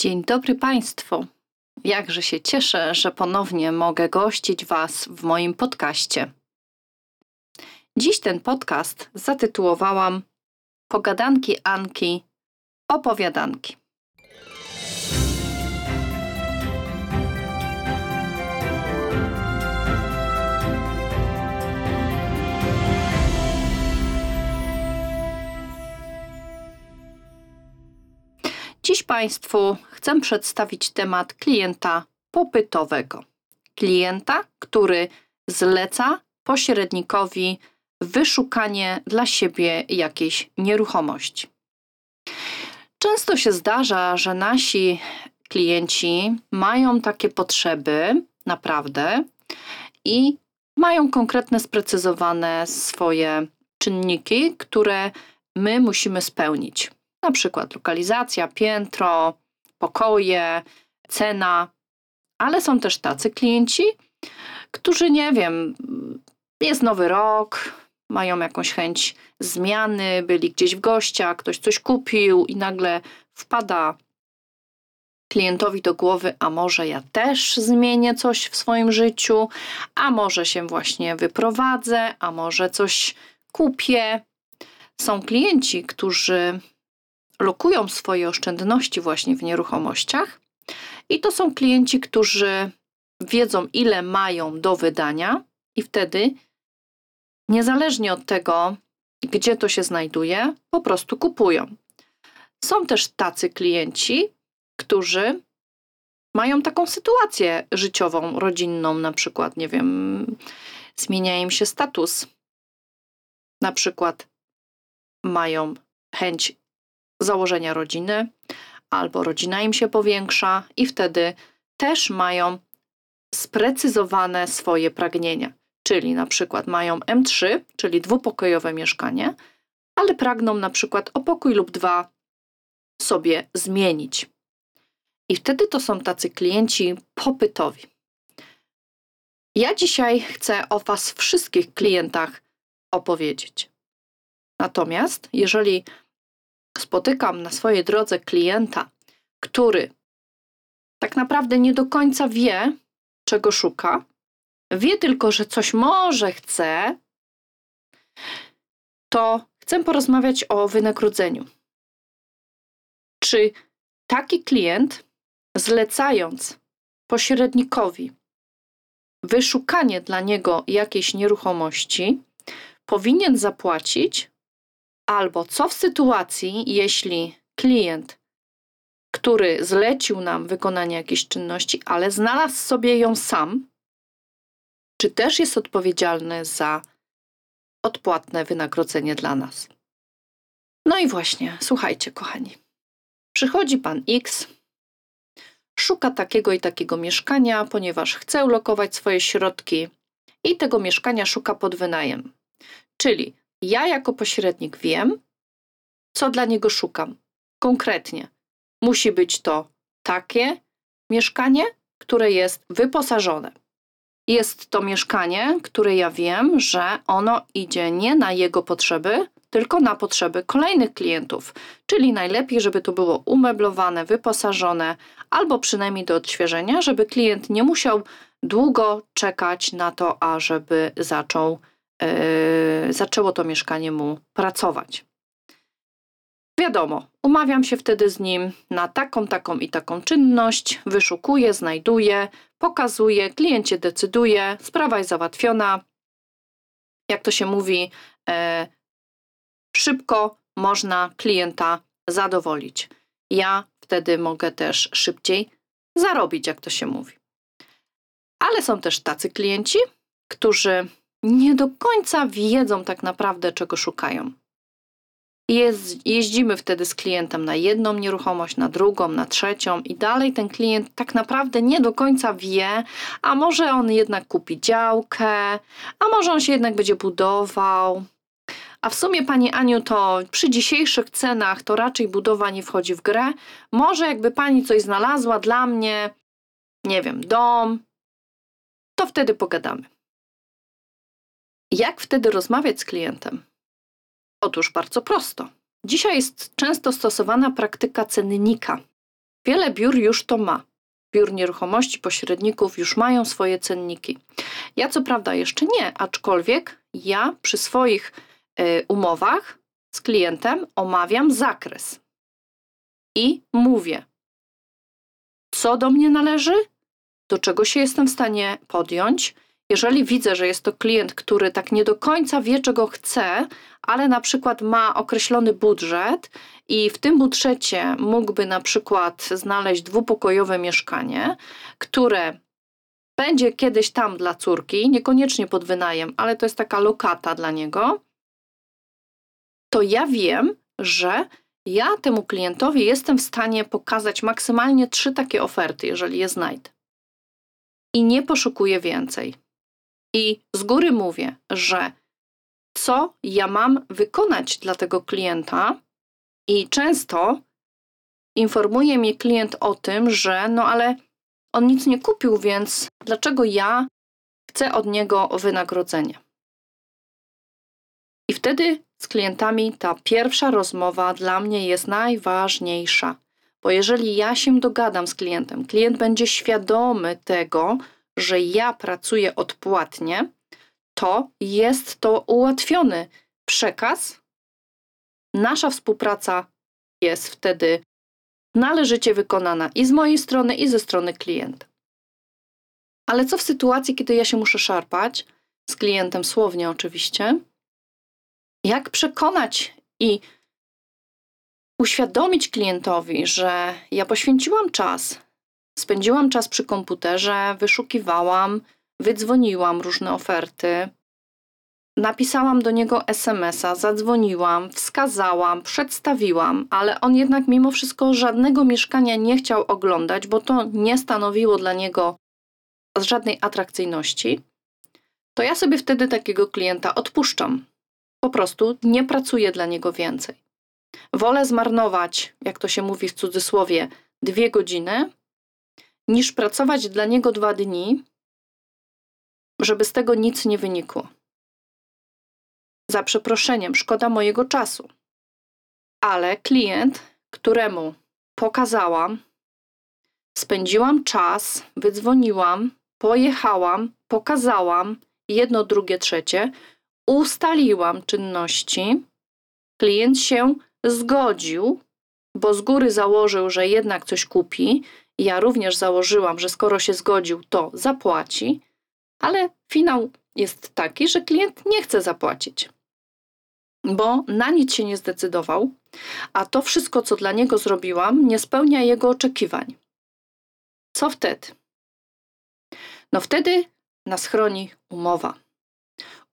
Dzień dobry Państwu. Jakże się cieszę, że ponownie mogę gościć Was w moim podcaście. Dziś ten podcast zatytułowałam Pogadanki Anki, opowiadanki. Dziś Państwu chcę przedstawić temat klienta popytowego. Klienta, który zleca pośrednikowi wyszukanie dla siebie jakiejś nieruchomości. Często się zdarza, że nasi klienci mają takie potrzeby, naprawdę, i mają konkretne, sprecyzowane swoje czynniki, które my musimy spełnić na przykład lokalizacja, piętro, pokoje, cena, ale są też tacy klienci, którzy nie wiem, jest nowy rok, mają jakąś chęć zmiany, byli gdzieś w gościach, ktoś coś kupił i nagle wpada klientowi do głowy, a może ja też zmienię coś w swoim życiu, a może się właśnie wyprowadzę, a może coś kupię. Są klienci, którzy lokują swoje oszczędności właśnie w nieruchomościach. I to są klienci, którzy wiedzą, ile mają do wydania, i wtedy, niezależnie od tego, gdzie to się znajduje, po prostu kupują. Są też tacy klienci, którzy mają taką sytuację życiową, rodzinną, na przykład, nie wiem, zmienia im się status. Na przykład mają chęć założenia rodziny, albo rodzina im się powiększa i wtedy też mają sprecyzowane swoje pragnienia. Czyli na przykład mają M3, czyli dwupokojowe mieszkanie, ale pragną na przykład o pokój lub dwa sobie zmienić. I wtedy to są tacy klienci popytowi. Ja dzisiaj chcę o Was wszystkich klientach opowiedzieć. Natomiast jeżeli spotykam na swojej drodze klienta, który tak naprawdę nie do końca wie, czego szuka, wie tylko, że coś może chce, to chcę porozmawiać o wynagrodzeniu. Czy taki klient, zlecając pośrednikowi wyszukanie dla niego jakiejś nieruchomości, powinien zapłacić Albo co w sytuacji, jeśli klient, który zlecił nam wykonanie jakiejś czynności, ale znalazł sobie ją sam, czy też jest odpowiedzialny za odpłatne wynagrodzenie dla nas? No i właśnie, słuchajcie, kochani. Przychodzi pan X, szuka takiego i takiego mieszkania, ponieważ chce ulokować swoje środki i tego mieszkania szuka pod wynajem. Czyli ja jako pośrednik wiem, co dla niego szukam. Konkretnie. Musi być to takie mieszkanie, które jest wyposażone. Jest to mieszkanie, które ja wiem, że ono idzie nie na jego potrzeby, tylko na potrzeby kolejnych klientów. Czyli najlepiej, żeby to było umeblowane, wyposażone, albo przynajmniej do odświeżenia, żeby klient nie musiał długo czekać na to, ażeby zaczął zaczęło to mieszkanie mu pracować. Wiadomo, umawiam się wtedy z nim na taką, taką i taką czynność, wyszukuję, znajduję, pokazuję, kliencie decyduje, sprawa jest załatwiona. Jak to się mówi, e, szybko można klienta zadowolić. Ja wtedy mogę też szybciej zarobić, jak to się mówi. Ale są też tacy klienci, którzy nie do końca wiedzą tak naprawdę, czego szukają. Jeź, jeździmy wtedy z klientem na jedną nieruchomość, na drugą, na trzecią i dalej ten klient tak naprawdę nie do końca wie, a może on jednak kupi działkę, a może on się jednak będzie budował. A w sumie, Pani Aniu, to przy dzisiejszych cenach to raczej budowa nie wchodzi w grę. Może jakby Pani coś znalazła dla mnie, nie wiem, dom, to wtedy pogadamy. Jak wtedy rozmawiać z klientem? Otóż bardzo prosto. Dzisiaj jest często stosowana praktyka cennika. Wiele biur już to ma. Biur nieruchomości, pośredników już mają swoje cenniki. Ja co prawda jeszcze nie, aczkolwiek ja przy swoich y, umowach z klientem omawiam zakres i mówię, co do mnie należy, do czego się jestem w stanie podjąć. Jeżeli widzę, że jest to klient, który tak nie do końca wie, czego chce, ale na przykład ma określony budżet i w tym budżecie mógłby na przykład znaleźć dwupokojowe mieszkanie, które będzie kiedyś tam dla córki, niekoniecznie pod wynajem, ale to jest taka lokata dla niego, to ja wiem, że ja temu klientowi jestem w stanie pokazać maksymalnie trzy takie oferty, jeżeli je znajdę. I nie poszukuję więcej. I z góry mówię, że co ja mam wykonać dla tego klienta, i często informuje mnie klient o tym, że no ale on nic nie kupił, więc dlaczego ja chcę od niego wynagrodzenia? I wtedy z klientami ta pierwsza rozmowa dla mnie jest najważniejsza, bo jeżeli ja się dogadam z klientem, klient będzie świadomy tego, że ja pracuję odpłatnie, to jest to ułatwiony przekaz. Nasza współpraca jest wtedy należycie wykonana i z mojej strony, i ze strony klienta. Ale co w sytuacji, kiedy ja się muszę szarpać z klientem słownie, oczywiście? Jak przekonać i uświadomić klientowi, że ja poświęciłam czas, spędziłam czas przy komputerze, wyszukiwałam, wydzwoniłam różne oferty, napisałam do niego SMS-a, zadzwoniłam, wskazałam, przedstawiłam, ale on jednak mimo wszystko żadnego mieszkania nie chciał oglądać, bo to nie stanowiło dla niego żadnej atrakcyjności, to ja sobie wtedy takiego klienta odpuszczam. Po prostu nie pracuję dla niego więcej. Wolę zmarnować, jak to się mówi w cudzysłowie, dwie godziny, niż pracować dla niego dwa dni, żeby z tego nic nie wynikło. Za przeproszeniem, szkoda mojego czasu. Ale klient, któremu pokazałam, spędziłam czas, wydzwoniłam, pojechałam, pokazałam jedno, drugie, trzecie, ustaliłam czynności, klient się zgodził, bo z góry założył, że jednak coś kupi. Ja również założyłam, że skoro się zgodził, to zapłaci, ale finał jest taki, że klient nie chce zapłacić, bo na nic się nie zdecydował, a to wszystko, co dla niego zrobiłam, nie spełnia jego oczekiwań. Co wtedy? No wtedy nas chroni umowa.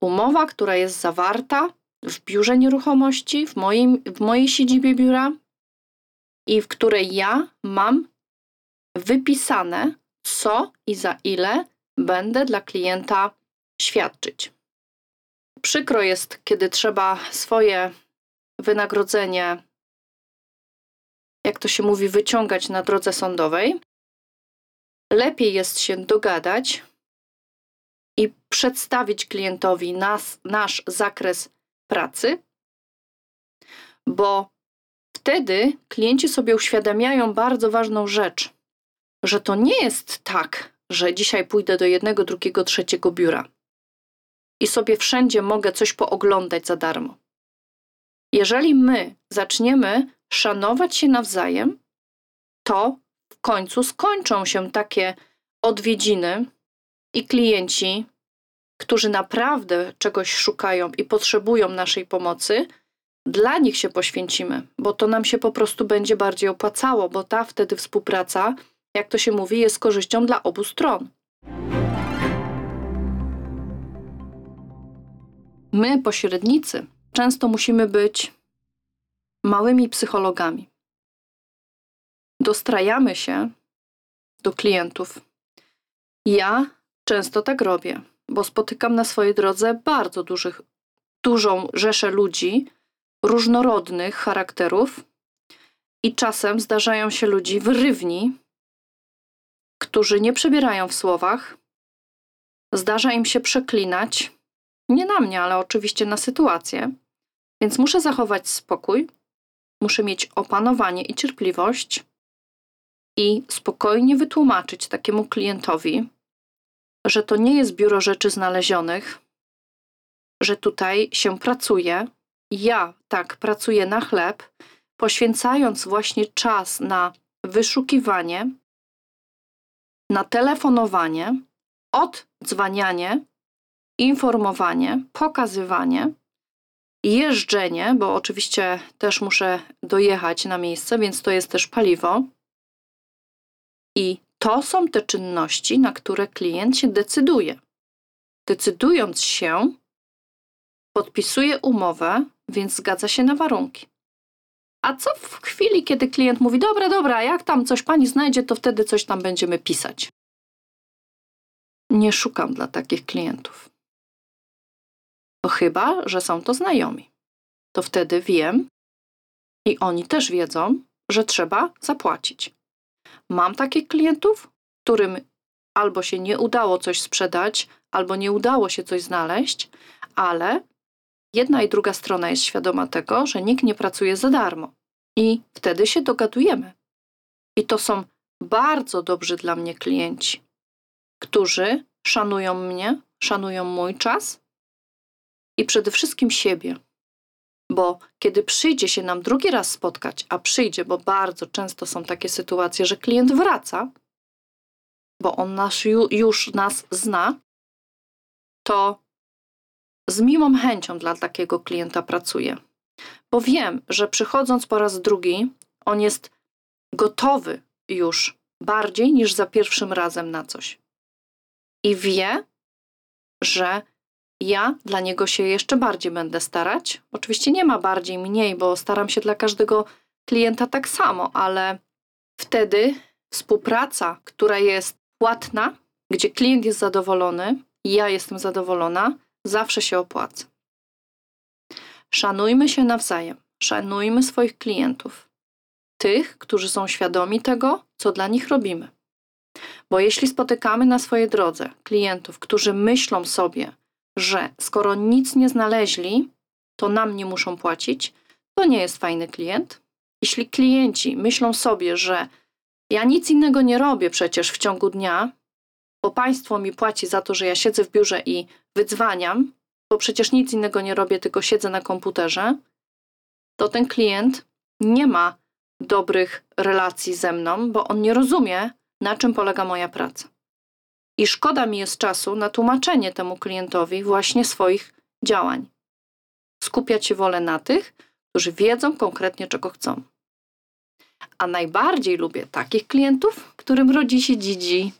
Umowa, która jest zawarta w biurze nieruchomości, w, moim, w mojej siedzibie biura i w której ja mam wypisane, co i za ile będę dla klienta świadczyć. Przykro jest, kiedy trzeba swoje wynagrodzenie, jak to się mówi, wyciągać na drodze sądowej. Lepiej jest się dogadać i przedstawić klientowi nas, nasz zakres pracy, bo wtedy klienci sobie uświadamiają bardzo ważną rzecz, że to nie jest tak, że dzisiaj pójdę do jednego, drugiego, trzeciego biura i sobie wszędzie mogę coś pooglądać za darmo. Jeżeli my zaczniemy szanować się nawzajem, to w końcu skończą się takie odwiedziny i klienci, którzy naprawdę czegoś szukają i potrzebują naszej pomocy, dla nich się poświęcimy, bo to nam się po prostu będzie bardziej opłacało, bo ta wtedy współpraca, jak to się mówi, jest korzyścią dla obu stron. My, pośrednicy, często musimy być małymi psychologami. Dostrajamy się do klientów. Ja często tak robię, bo spotykam na swojej drodze bardzo dużych, dużą rzeszę ludzi, różnorodnych charakterów, i czasem zdarzają się ludzi wyrywni, którzy nie przebierają w słowach, zdarza im się przeklinać, nie na mnie, ale oczywiście na sytuację. Więc muszę zachować spokój, muszę mieć opanowanie i cierpliwość, i spokojnie wytłumaczyć takiemu klientowi, że to nie jest biuro rzeczy znalezionych, że tutaj się pracuje. Ja tak pracuję na chleb, poświęcając właśnie czas na wyszukiwanie, na telefonowanie, oddzwanianie, informowanie, pokazywanie, jeżdżenie, bo oczywiście też muszę dojechać na miejsce, więc to jest też paliwo. I to są te czynności, na które klient się decyduje. Decydując się, podpisuje umowę, więc zgadza się na warunki. A co w chwili, kiedy klient mówi: Dobra, dobra, jak tam coś pani znajdzie, to wtedy coś tam będziemy pisać? Nie szukam dla takich klientów. Chyba, że są to znajomi. To wtedy wiem i oni też wiedzą, że trzeba zapłacić. Mam takich klientów, którym albo się nie udało coś sprzedać, albo nie udało się coś znaleźć, ale jedna i druga strona jest świadoma tego, że nikt nie pracuje za darmo. I wtedy się dogadujemy. I to są bardzo dobrzy dla mnie klienci, którzy szanują mnie, szanują mój czas i przede wszystkim siebie. Bo kiedy przyjdzie się nam drugi raz spotkać, a przyjdzie, bo bardzo często są takie sytuacje, że klient wraca, bo on nas, już nas zna, to z miłą chęcią dla takiego klienta pracuję. Bo wiem, że przychodząc po raz drugi, on jest gotowy już bardziej niż za pierwszym razem na coś. I wie, że ja dla niego się jeszcze bardziej będę starać. Oczywiście nie ma bardziej, mniej, bo staram się dla każdego klienta tak samo, ale wtedy współpraca, która jest płatna, gdzie klient jest zadowolony ja jestem zadowolona, zawsze się opłaca. Szanujmy się nawzajem, szanujmy swoich klientów, tych, którzy są świadomi tego, co dla nich robimy. Bo jeśli spotykamy na swojej drodze klientów, którzy myślą sobie, że skoro nic nie znaleźli, to nam nie muszą płacić, to nie jest fajny klient. Jeśli klienci myślą sobie, że ja nic innego nie robię przecież w ciągu dnia, bo państwo mi płaci za to, że ja siedzę w biurze i wydzwaniam, bo przecież nic innego nie robię, tylko siedzę na komputerze, to ten klient nie ma dobrych relacji ze mną, bo on nie rozumie, na czym polega moja praca. I szkoda mi jest czasu na tłumaczenie temu klientowi właśnie swoich działań. Skupiać się wolę na tych, którzy wiedzą konkretnie, czego chcą. A najbardziej lubię takich klientów, którym rodzi się dzidzi,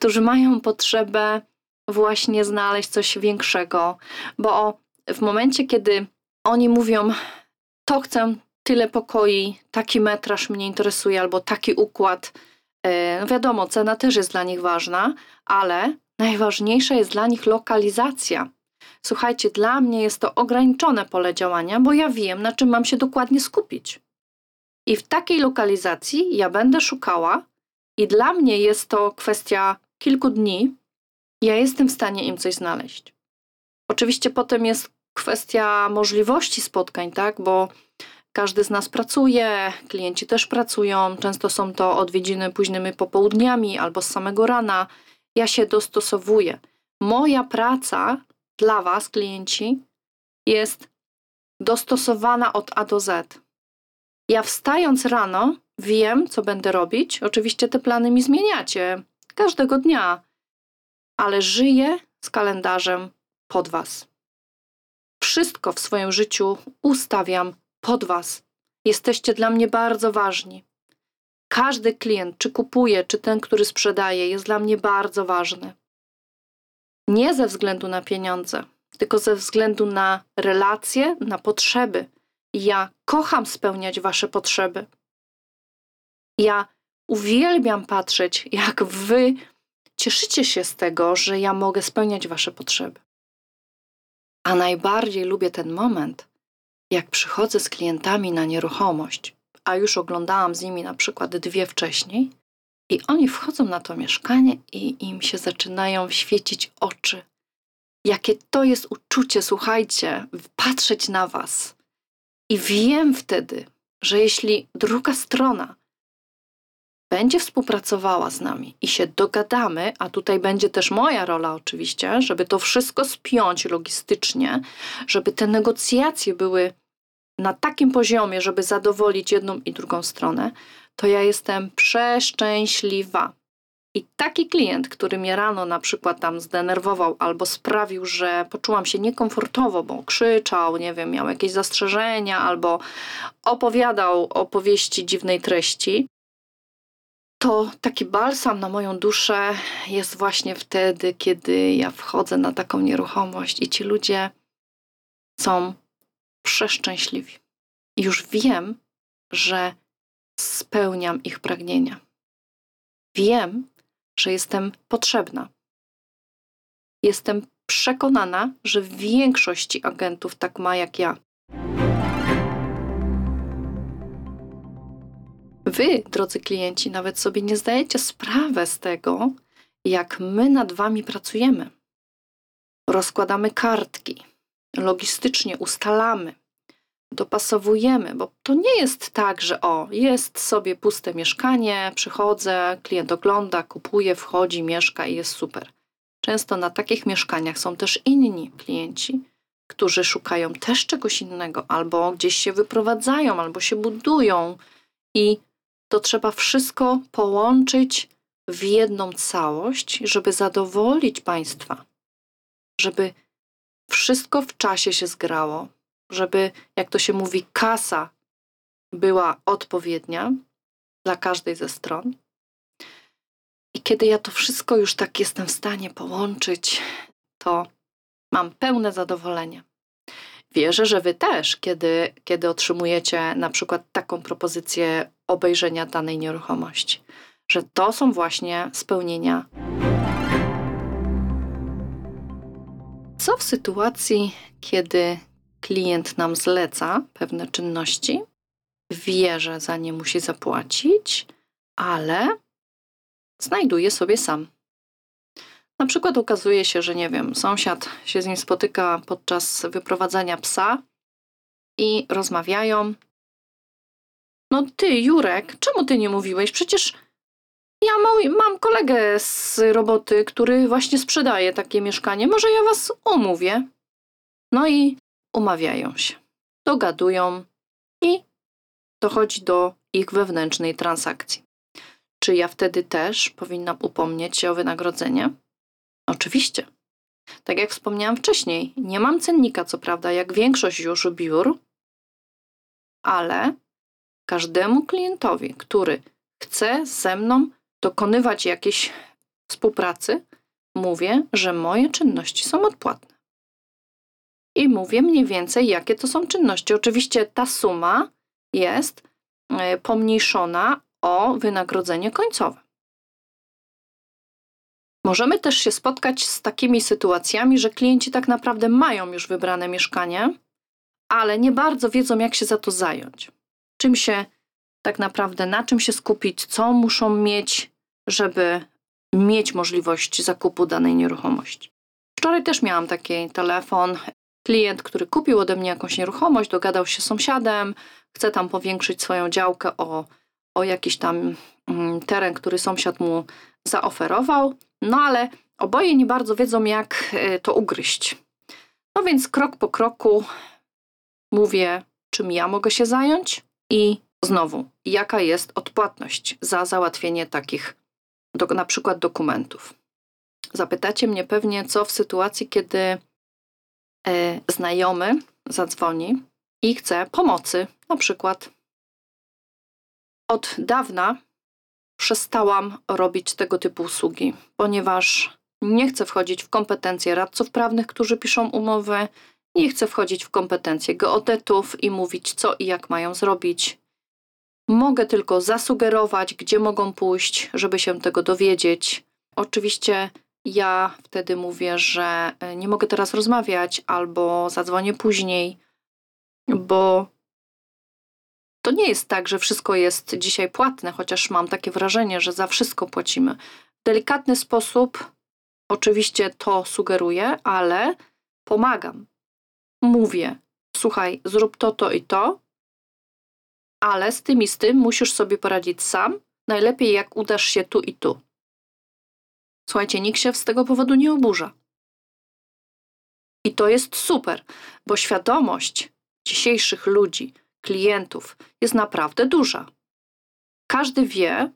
którzy mają potrzebę właśnie znaleźć coś większego, bo w momencie, kiedy oni mówią, to chcę tyle pokoi, taki metraż mnie interesuje, albo taki układ, e, no wiadomo, cena też jest dla nich ważna, ale najważniejsza jest dla nich lokalizacja. Słuchajcie, dla mnie jest to ograniczone pole działania, bo ja wiem, na czym mam się dokładnie skupić. I w takiej lokalizacji ja będę szukała, i dla mnie jest to kwestia kilku dni, ja jestem w stanie im coś znaleźć. Oczywiście potem jest kwestia możliwości spotkań, tak, bo każdy z nas pracuje, klienci też pracują, często są to odwiedziny późnymi popołudniami albo z samego rana. Ja się dostosowuję. Moja praca dla Was, klienci, jest dostosowana od A do Z. Ja wstając rano wiem, co będę robić. Oczywiście te plany mi zmieniacie każdego dnia ale żyję z kalendarzem pod Was. Wszystko w swoim życiu ustawiam pod Was. Jesteście dla mnie bardzo ważni. Każdy klient, czy kupuje, czy ten, który sprzedaje, jest dla mnie bardzo ważny. Nie ze względu na pieniądze, tylko ze względu na relacje, na potrzeby. Ja kocham spełniać Wasze potrzeby. Ja uwielbiam patrzeć, jak Wy cieszycie się z tego, że ja mogę spełniać Wasze potrzeby. A najbardziej lubię ten moment, jak przychodzę z klientami na nieruchomość, a już oglądałam z nimi na przykład dwie wcześniej, i oni wchodzą na to mieszkanie i im się zaczynają świecić oczy. Jakie to jest uczucie, słuchajcie, patrzeć na Was. I wiem wtedy, że jeśli druga strona będzie współpracowała z nami i się dogadamy, a tutaj będzie też moja rola oczywiście, żeby to wszystko spiąć logistycznie, żeby te negocjacje były na takim poziomie, żeby zadowolić jedną i drugą stronę, to ja jestem przeszczęśliwa. I taki klient, który mnie rano na przykład tam zdenerwował albo sprawił, że poczułam się niekomfortowo, bo krzyczał, nie wiem, miał jakieś zastrzeżenia albo opowiadał opowieści dziwnej treści, to taki balsam na moją duszę jest właśnie wtedy, kiedy ja wchodzę na taką nieruchomość i ci ludzie są przeszczęśliwi. I już wiem, że spełniam ich pragnienia. Wiem, że jestem potrzebna. Jestem przekonana, że większość agentów tak ma jak ja. Wy, drodzy klienci, nawet sobie nie zdajecie sprawy z tego, jak my nad wami pracujemy. Rozkładamy kartki, logistycznie ustalamy, dopasowujemy, bo to nie jest tak, że o, jest sobie puste mieszkanie, przychodzę, klient ogląda, kupuje, wchodzi, mieszka i jest super. Często na takich mieszkaniach są też inni klienci, którzy szukają też czegoś innego, albo gdzieś się wyprowadzają, albo się budują i to trzeba wszystko połączyć w jedną całość, żeby zadowolić Państwa, żeby wszystko w czasie się zgrało, żeby, jak to się mówi, kasa była odpowiednia dla każdej ze stron. I kiedy ja to wszystko już tak jestem w stanie połączyć, to mam pełne zadowolenie. Wierzę, że Wy też, kiedy, kiedy otrzymujecie na przykład taką propozycję obejrzenia danej nieruchomości, że to są właśnie spełnienia. Co w sytuacji, kiedy klient nam zleca pewne czynności, wie, że za nie musi zapłacić, ale znajduje sobie sam. Na przykład okazuje się, że nie wiem, sąsiad się z nim spotyka podczas wyprowadzania psa i rozmawiają. No ty, Jurek, czemu ty nie mówiłeś? Przecież ja mam, kolegę z roboty, który właśnie sprzedaje takie mieszkanie. Może ja was umówię. No i umawiają się, dogadują i dochodzi do ich wewnętrznej transakcji. Czy ja wtedy też powinnam upomnieć się o wynagrodzenie? Oczywiście. Tak jak wspomniałam wcześniej, nie mam cennika, co prawda, jak większość już biur, ale każdemu klientowi, który chce ze mną dokonywać jakiejś współpracy, mówię, że moje czynności są odpłatne. I mówię mniej więcej, jakie to są czynności. Oczywiście ta suma jest e, pomniejszona o wynagrodzenie końcowe. Możemy też się spotkać z takimi sytuacjami, że klienci tak naprawdę mają już wybrane mieszkanie, ale nie bardzo wiedzą, jak się za to zająć. Czym się tak naprawdę, na czym się skupić, co muszą mieć, żeby mieć możliwość zakupu danej nieruchomości. Wczoraj też miałam taki telefon. Klient, który kupił ode mnie jakąś nieruchomość, dogadał się z sąsiadem, chce tam powiększyć swoją działkę o, o jakiś tam mm, teren, który sąsiad mu zaoferował. No ale oboje nie bardzo wiedzą, jak e, to ugryźć. No więc krok po kroku mówię, czym ja mogę się zająć i znowu, jaka jest odpłatność za załatwienie takich do, na przykład dokumentów. Zapytacie mnie pewnie, co w sytuacji, kiedy e, znajomy zadzwoni i chce pomocy, na przykład. Od dawna przestałam robić tego typu usługi, ponieważ nie chcę wchodzić w kompetencje radców prawnych, którzy piszą umowy, nie chcę wchodzić w kompetencje geodetów i mówić, co i jak mają zrobić. Mogę tylko zasugerować, gdzie mogą pójść, żeby się tego dowiedzieć. Oczywiście ja wtedy mówię, że e, nie mogę teraz rozmawiać albo zadzwonię później, bo to nie jest tak, że wszystko jest dzisiaj płatne, chociaż mam takie wrażenie, że za wszystko płacimy. W delikatny sposób oczywiście to sugeruję, ale pomagam. Mówię, słuchaj, zrób to, to i to, ale z tym i z tym musisz sobie poradzić sam, najlepiej jak udasz się tu i tu. Słuchajcie, nikt się z tego powodu nie oburza. I to jest super, bo świadomość dzisiejszych ludzi, klientów jest naprawdę duża. Każdy wie,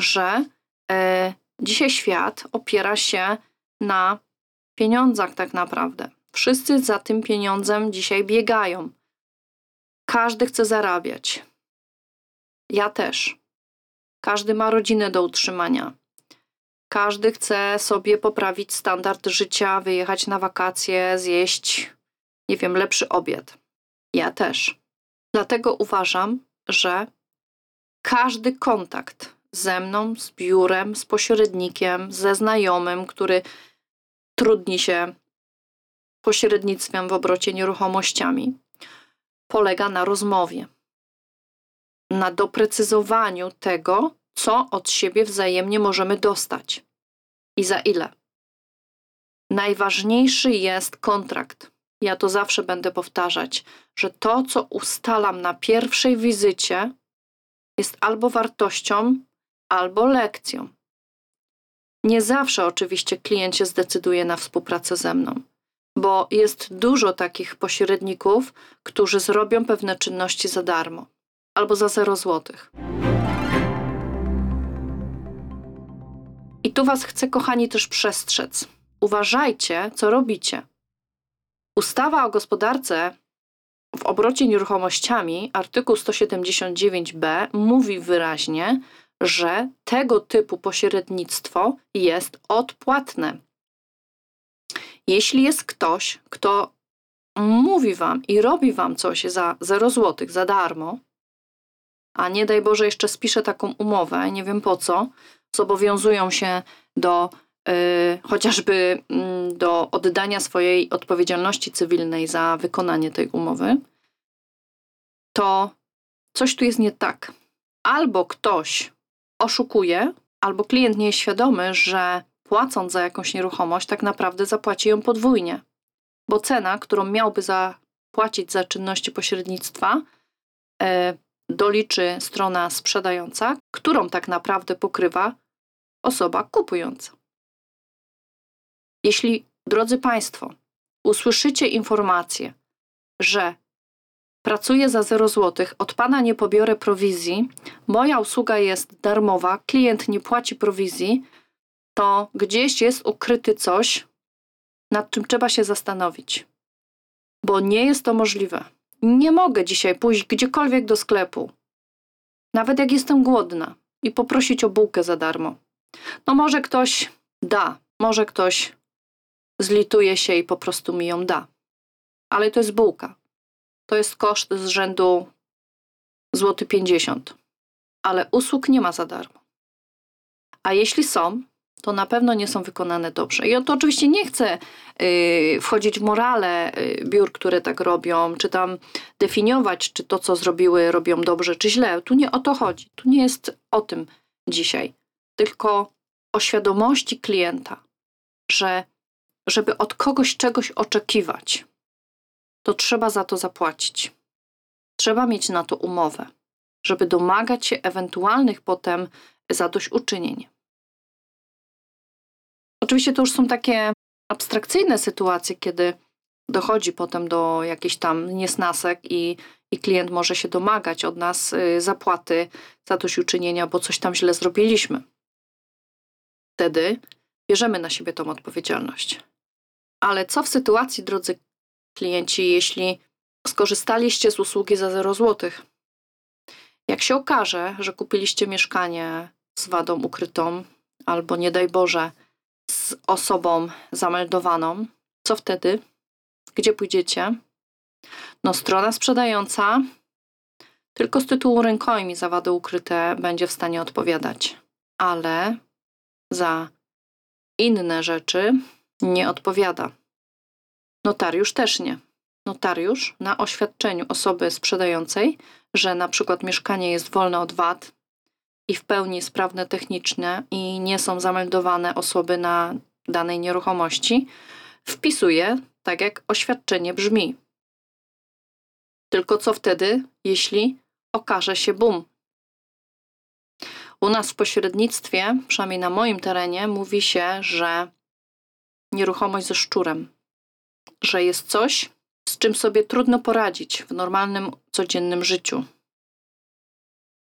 że e, dzisiaj świat opiera się na pieniądzach, tak naprawdę. Wszyscy za tym pieniądzem dzisiaj biegają. Każdy chce zarabiać. Ja też. Każdy ma rodzinę do utrzymania. Każdy chce sobie poprawić standard życia, wyjechać na wakacje, zjeść, nie wiem, lepszy obiad. Ja też. Dlatego uważam, że każdy kontakt ze mną, z biurem, z pośrednikiem, ze znajomym, który trudni się pośrednictwem w obrocie nieruchomościami, polega na rozmowie, na doprecyzowaniu tego, co od siebie wzajemnie możemy dostać i za ile. Najważniejszy jest kontrakt. Ja to zawsze będę powtarzać, że to, co ustalam na pierwszej wizycie, jest albo wartością, albo lekcją. Nie zawsze oczywiście klient się zdecyduje na współpracę ze mną, bo jest dużo takich pośredników, którzy zrobią pewne czynności za darmo albo za 0 złotych. I tu Was chcę, kochani, też przestrzec. Uważajcie, co robicie. Ustawa o gospodarce w obrocie nieruchomościami, artykuł 179b, mówi wyraźnie, że tego typu pośrednictwo jest odpłatne. Jeśli jest ktoś, kto mówi wam i robi wam coś za 0 zł, za darmo, a nie daj Boże jeszcze spisze taką umowę, nie wiem po co, zobowiązują się do chociażby y, do oddania swojej odpowiedzialności cywilnej za wykonanie tej umowy, to coś tu jest nie tak. Albo ktoś oszukuje, albo klient nie jest świadomy, że płacąc za jakąś nieruchomość, tak naprawdę zapłaci ją podwójnie, bo cena, którą miałby zapłacić za czynności pośrednictwa, y, doliczy strona sprzedająca, którą tak naprawdę pokrywa osoba kupująca. Jeśli, drodzy Państwo, usłyszycie informację, że pracuję za 0 zł, od Pana nie pobiorę prowizji, moja usługa jest darmowa, klient nie płaci prowizji, to gdzieś jest ukryty coś, nad czym trzeba się zastanowić. Bo nie jest to możliwe. Nie mogę dzisiaj pójść gdziekolwiek do sklepu, nawet jak jestem głodna, i poprosić o bułkę za darmo. No może ktoś da, może ktoś zlituje się i po prostu mi ją da. Ale to jest bułka. To jest koszt z rzędu złoty 50. Ale usług nie ma za darmo. A jeśli są, to na pewno nie są wykonane dobrze. I to oczywiście nie chcę yy, wchodzić w morale yy, biur, które tak robią, czy tam definiować, czy to, co zrobiły, robią dobrze, czy źle. Tu nie o to chodzi. Tu nie jest o tym dzisiaj. Tylko o świadomości klienta, że żeby od kogoś czegoś oczekiwać, to trzeba za to zapłacić. Trzeba mieć na to umowę, żeby domagać się ewentualnych potem zadośćuczynień. Oczywiście to już są takie abstrakcyjne sytuacje, kiedy dochodzi potem do jakichś tam niesnasek i, i klient może się domagać od nas y, zapłaty zadośćuczynienia, bo coś tam źle zrobiliśmy. Wtedy bierzemy na siebie tą odpowiedzialność. Ale co w sytuacji, drodzy klienci, jeśli skorzystaliście z usługi za 0 zł? Jak się okaże, że kupiliście mieszkanie z wadą ukrytą, albo nie daj Boże, z osobą zameldowaną, co wtedy? Gdzie pójdziecie? No, strona sprzedająca tylko z tytułu rękojmi za wady ukryte będzie w stanie odpowiadać, ale za inne rzeczy nie odpowiada. Notariusz też nie. Notariusz na oświadczeniu osoby sprzedającej, że na przykład mieszkanie jest wolne od wad i w pełni sprawne techniczne i nie są zameldowane osoby na danej nieruchomości, wpisuje tak jak oświadczenie brzmi. Tylko co wtedy, jeśli okaże się bum? U nas w pośrednictwie, przynajmniej na moim terenie, mówi się, że nieruchomość ze szczurem, że jest coś, z czym sobie trudno poradzić w normalnym, codziennym życiu.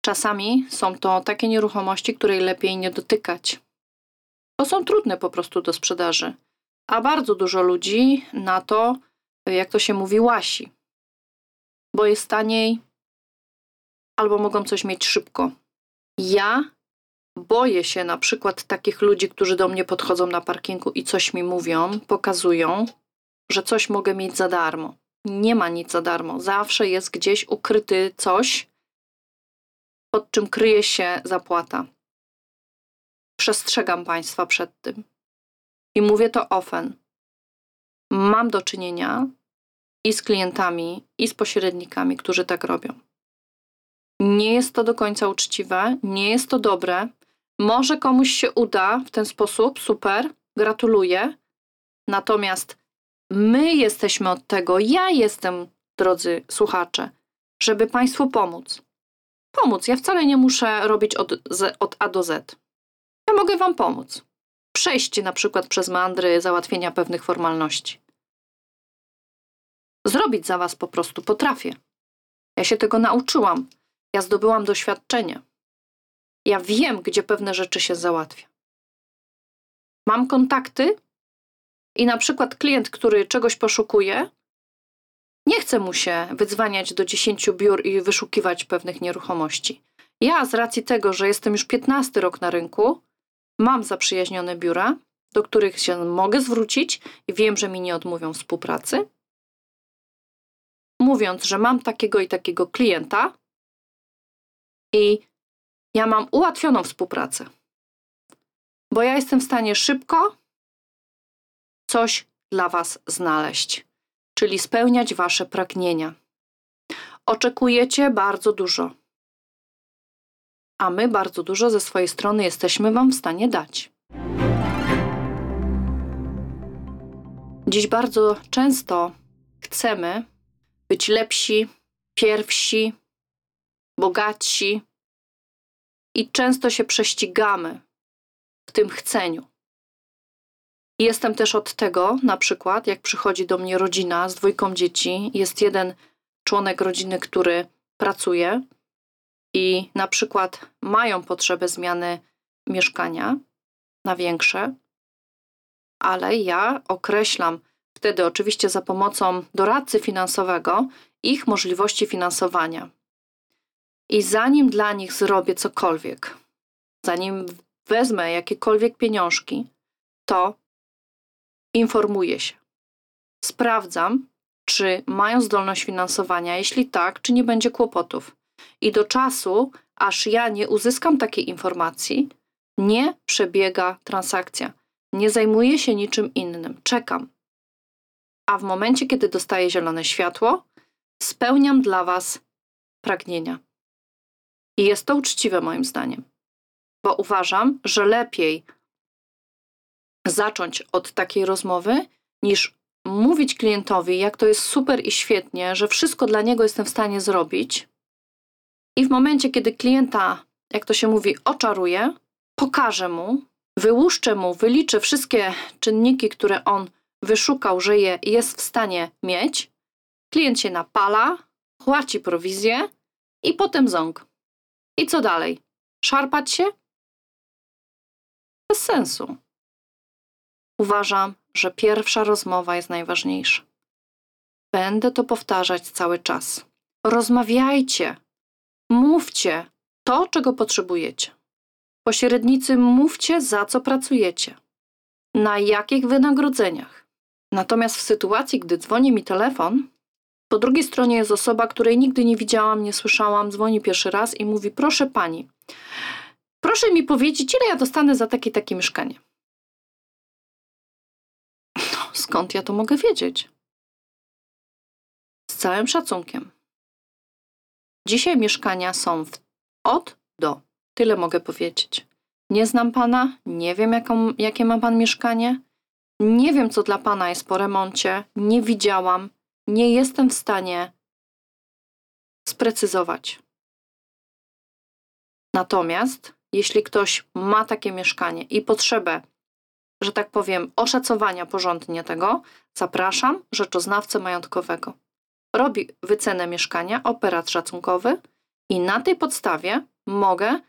Czasami są to takie nieruchomości, której lepiej nie dotykać. To są trudne po prostu do sprzedaży, a bardzo dużo ludzi na to, jak to się mówi, łasi, bo jest taniej albo mogą coś mieć szybko. Ja boję się na przykład takich ludzi, którzy do mnie podchodzą na parkingu i coś mi mówią, pokazują, że coś mogę mieć za darmo. Nie ma nic za darmo. Zawsze jest gdzieś ukryty coś, pod czym kryje się zapłata. Przestrzegam Państwa przed tym. I mówię to ofen. Mam do czynienia i z klientami, i z pośrednikami, którzy tak robią. Nie jest to do końca uczciwe, nie jest to dobre. Może komuś się uda w ten sposób, super, gratuluję. Natomiast my jesteśmy od tego, ja jestem, drodzy słuchacze, żeby Państwu pomóc. Pomóc. Ja wcale nie muszę robić od, od A do Z. Ja mogę Wam pomóc. Przejść na przykład przez mandry załatwienia pewnych formalności. Zrobić za Was po prostu potrafię. Ja się tego nauczyłam. Ja zdobyłam doświadczenie. Ja wiem, gdzie pewne rzeczy się załatwia. Mam kontakty i na przykład klient, który czegoś poszukuje, nie chce mu się wydzwaniać do 10 biur i wyszukiwać pewnych nieruchomości. Ja z racji tego, że jestem już 15 rok na rynku, mam zaprzyjaźnione biura, do których się mogę zwrócić i wiem, że mi nie odmówią współpracy. Mówiąc, że mam takiego i takiego klienta i ja mam ułatwioną współpracę, bo ja jestem w stanie szybko coś dla Was znaleźć czyli spełniać Wasze pragnienia. Oczekujecie bardzo dużo, a my bardzo dużo ze swojej strony jesteśmy Wam w stanie dać. Dziś bardzo często chcemy być lepsi, pierwsi, bogatsi i często się prześcigamy w tym chceniu. Jestem też od tego, na przykład, jak przychodzi do mnie rodzina z dwójką dzieci, jest jeden członek rodziny, który pracuje i na przykład mają potrzebę zmiany mieszkania na większe, ale ja określam wtedy, oczywiście za pomocą doradcy finansowego, ich możliwości finansowania. I zanim dla nich zrobię cokolwiek, zanim wezmę jakiekolwiek pieniążki, to informuję się. Sprawdzam, czy mają zdolność finansowania, jeśli tak, czy nie będzie kłopotów. I do czasu, aż ja nie uzyskam takiej informacji, nie przebiega transakcja. Nie zajmuję się niczym innym, czekam. A w momencie, kiedy dostaję zielone światło, spełniam dla Was pragnienia. I jest to uczciwe moim zdaniem, bo uważam, że lepiej zacząć od takiej rozmowy, niż mówić klientowi, jak to jest super i świetnie, że wszystko dla niego jestem w stanie zrobić. I w momencie, kiedy klienta, jak to się mówi, oczaruję, pokażę mu, wyłuszczę mu, wyliczę wszystkie czynniki, które on wyszukał, że je jest w stanie mieć, klient się napala, płaci prowizję i potem ząg. I co dalej? Szarpać się? Bez sensu. Uważam, że pierwsza rozmowa jest najważniejsza. Będę to powtarzać cały czas. Rozmawiajcie, mówcie to, czego potrzebujecie. Pośrednicy, mówcie, za co pracujecie, na jakich wynagrodzeniach. Natomiast w sytuacji, gdy dzwoni mi telefon, po drugiej stronie jest osoba, której nigdy nie widziałam, nie słyszałam, dzwoni pierwszy raz i mówi: Proszę pani, proszę mi powiedzieć, ile ja dostanę za takie takie mieszkanie. Skąd ja to mogę wiedzieć? Z całym szacunkiem. Dzisiaj mieszkania są w, od do. Tyle mogę powiedzieć. Nie znam pana, nie wiem, jaką, jakie ma pan mieszkanie, nie wiem, co dla pana jest po remoncie, nie widziałam, nie jestem w stanie sprecyzować. Natomiast jeśli ktoś ma takie mieszkanie i potrzebę, że tak powiem, oszacowania porządnie tego, zapraszam rzeczoznawcę majątkowego. Robi wycenę mieszkania, operat szacunkowy i na tej podstawie mogę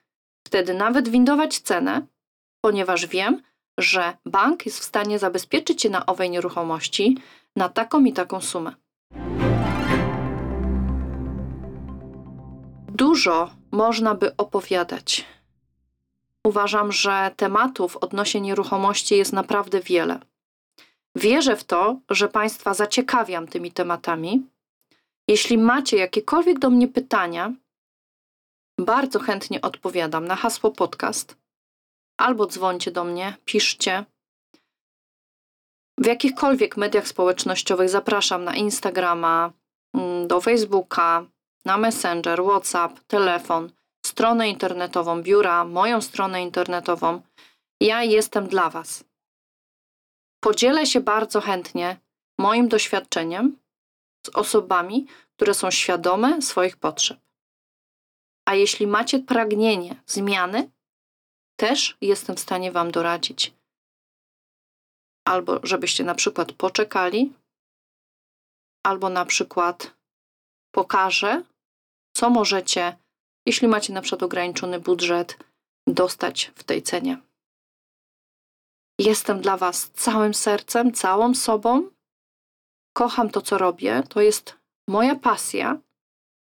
wtedy nawet windować cenę, ponieważ wiem, że bank jest w stanie zabezpieczyć się na owej nieruchomości na taką i taką sumę. Dużo można by opowiadać. Uważam, że tematów odnośnie nieruchomości jest naprawdę wiele. Wierzę w to, że Państwa zaciekawiam tymi tematami. Jeśli macie jakiekolwiek do mnie pytania, bardzo chętnie odpowiadam na hasło podcast albo dzwońcie do mnie, piszcie. W jakichkolwiek mediach społecznościowych zapraszam na Instagrama, mm, do Facebooka, na Messenger, WhatsApp, telefon, stronę internetową biura, moją stronę internetową. Ja jestem dla Was. Podzielę się bardzo chętnie moim doświadczeniem z osobami, które są świadome swoich potrzeb. A jeśli macie pragnienie zmiany, też jestem w stanie Wam doradzić. Albo żebyście na przykład poczekali, albo na przykład pokażę, co możecie, jeśli macie na przykład ograniczony budżet, dostać w tej cenie. Jestem dla Was całym sercem, całą sobą. Kocham to, co robię. To jest moja pasja,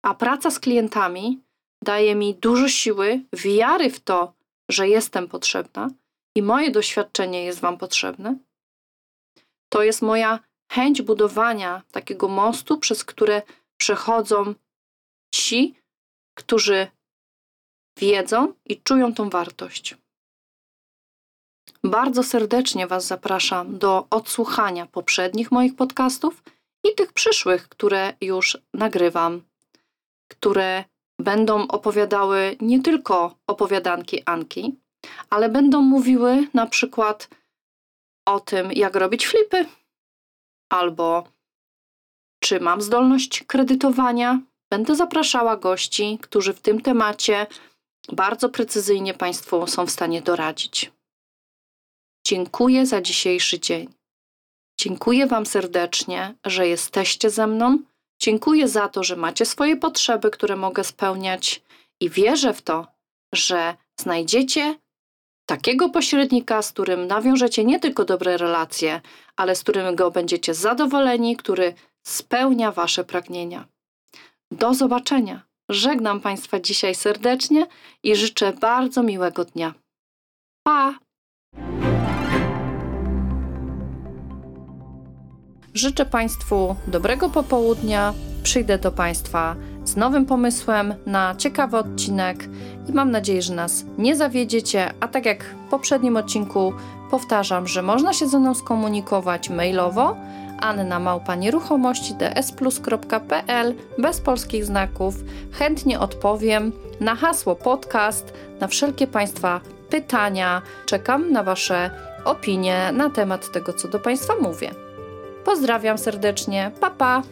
a praca z klientami daje mi dużo siły, wiary w to, że jestem potrzebna i moje doświadczenie jest Wam potrzebne. To jest moja chęć budowania takiego mostu, przez które przechodzą ci, którzy wiedzą i czują tą wartość. Bardzo serdecznie Was zapraszam do odsłuchania poprzednich moich podcastów i tych przyszłych, które już nagrywam, które będą opowiadały nie tylko opowiadanki Anki, ale będą mówiły na przykład o tym, jak robić flipy, albo czy mam zdolność kredytowania. Będę zapraszała gości, którzy w tym temacie bardzo precyzyjnie Państwu są w stanie doradzić. Dziękuję za dzisiejszy dzień. Dziękuję Wam serdecznie, że jesteście ze mną Dziękuję za to, że macie swoje potrzeby, które mogę spełniać, i wierzę w to, że znajdziecie takiego pośrednika, z którym nawiążecie nie tylko dobre relacje, ale z którym go będziecie zadowoleni, który spełnia Wasze pragnienia. Do zobaczenia. Żegnam Państwa dzisiaj serdecznie i życzę bardzo miłego dnia. Pa! Życzę Państwu dobrego popołudnia. Przyjdę do Państwa z nowym pomysłem na ciekawy odcinek i mam nadzieję, że nas nie zawiedziecie. A tak jak w poprzednim odcinku powtarzam, że można się ze mną skomunikować mailowo anna małpa nieruchomości dsplus.pl bez polskich znaków. Chętnie odpowiem na hasło podcast, na wszelkie Państwa pytania. Czekam na Wasze opinie na temat tego, co do Państwa mówię. Pozdrawiam serdecznie. Pa pa!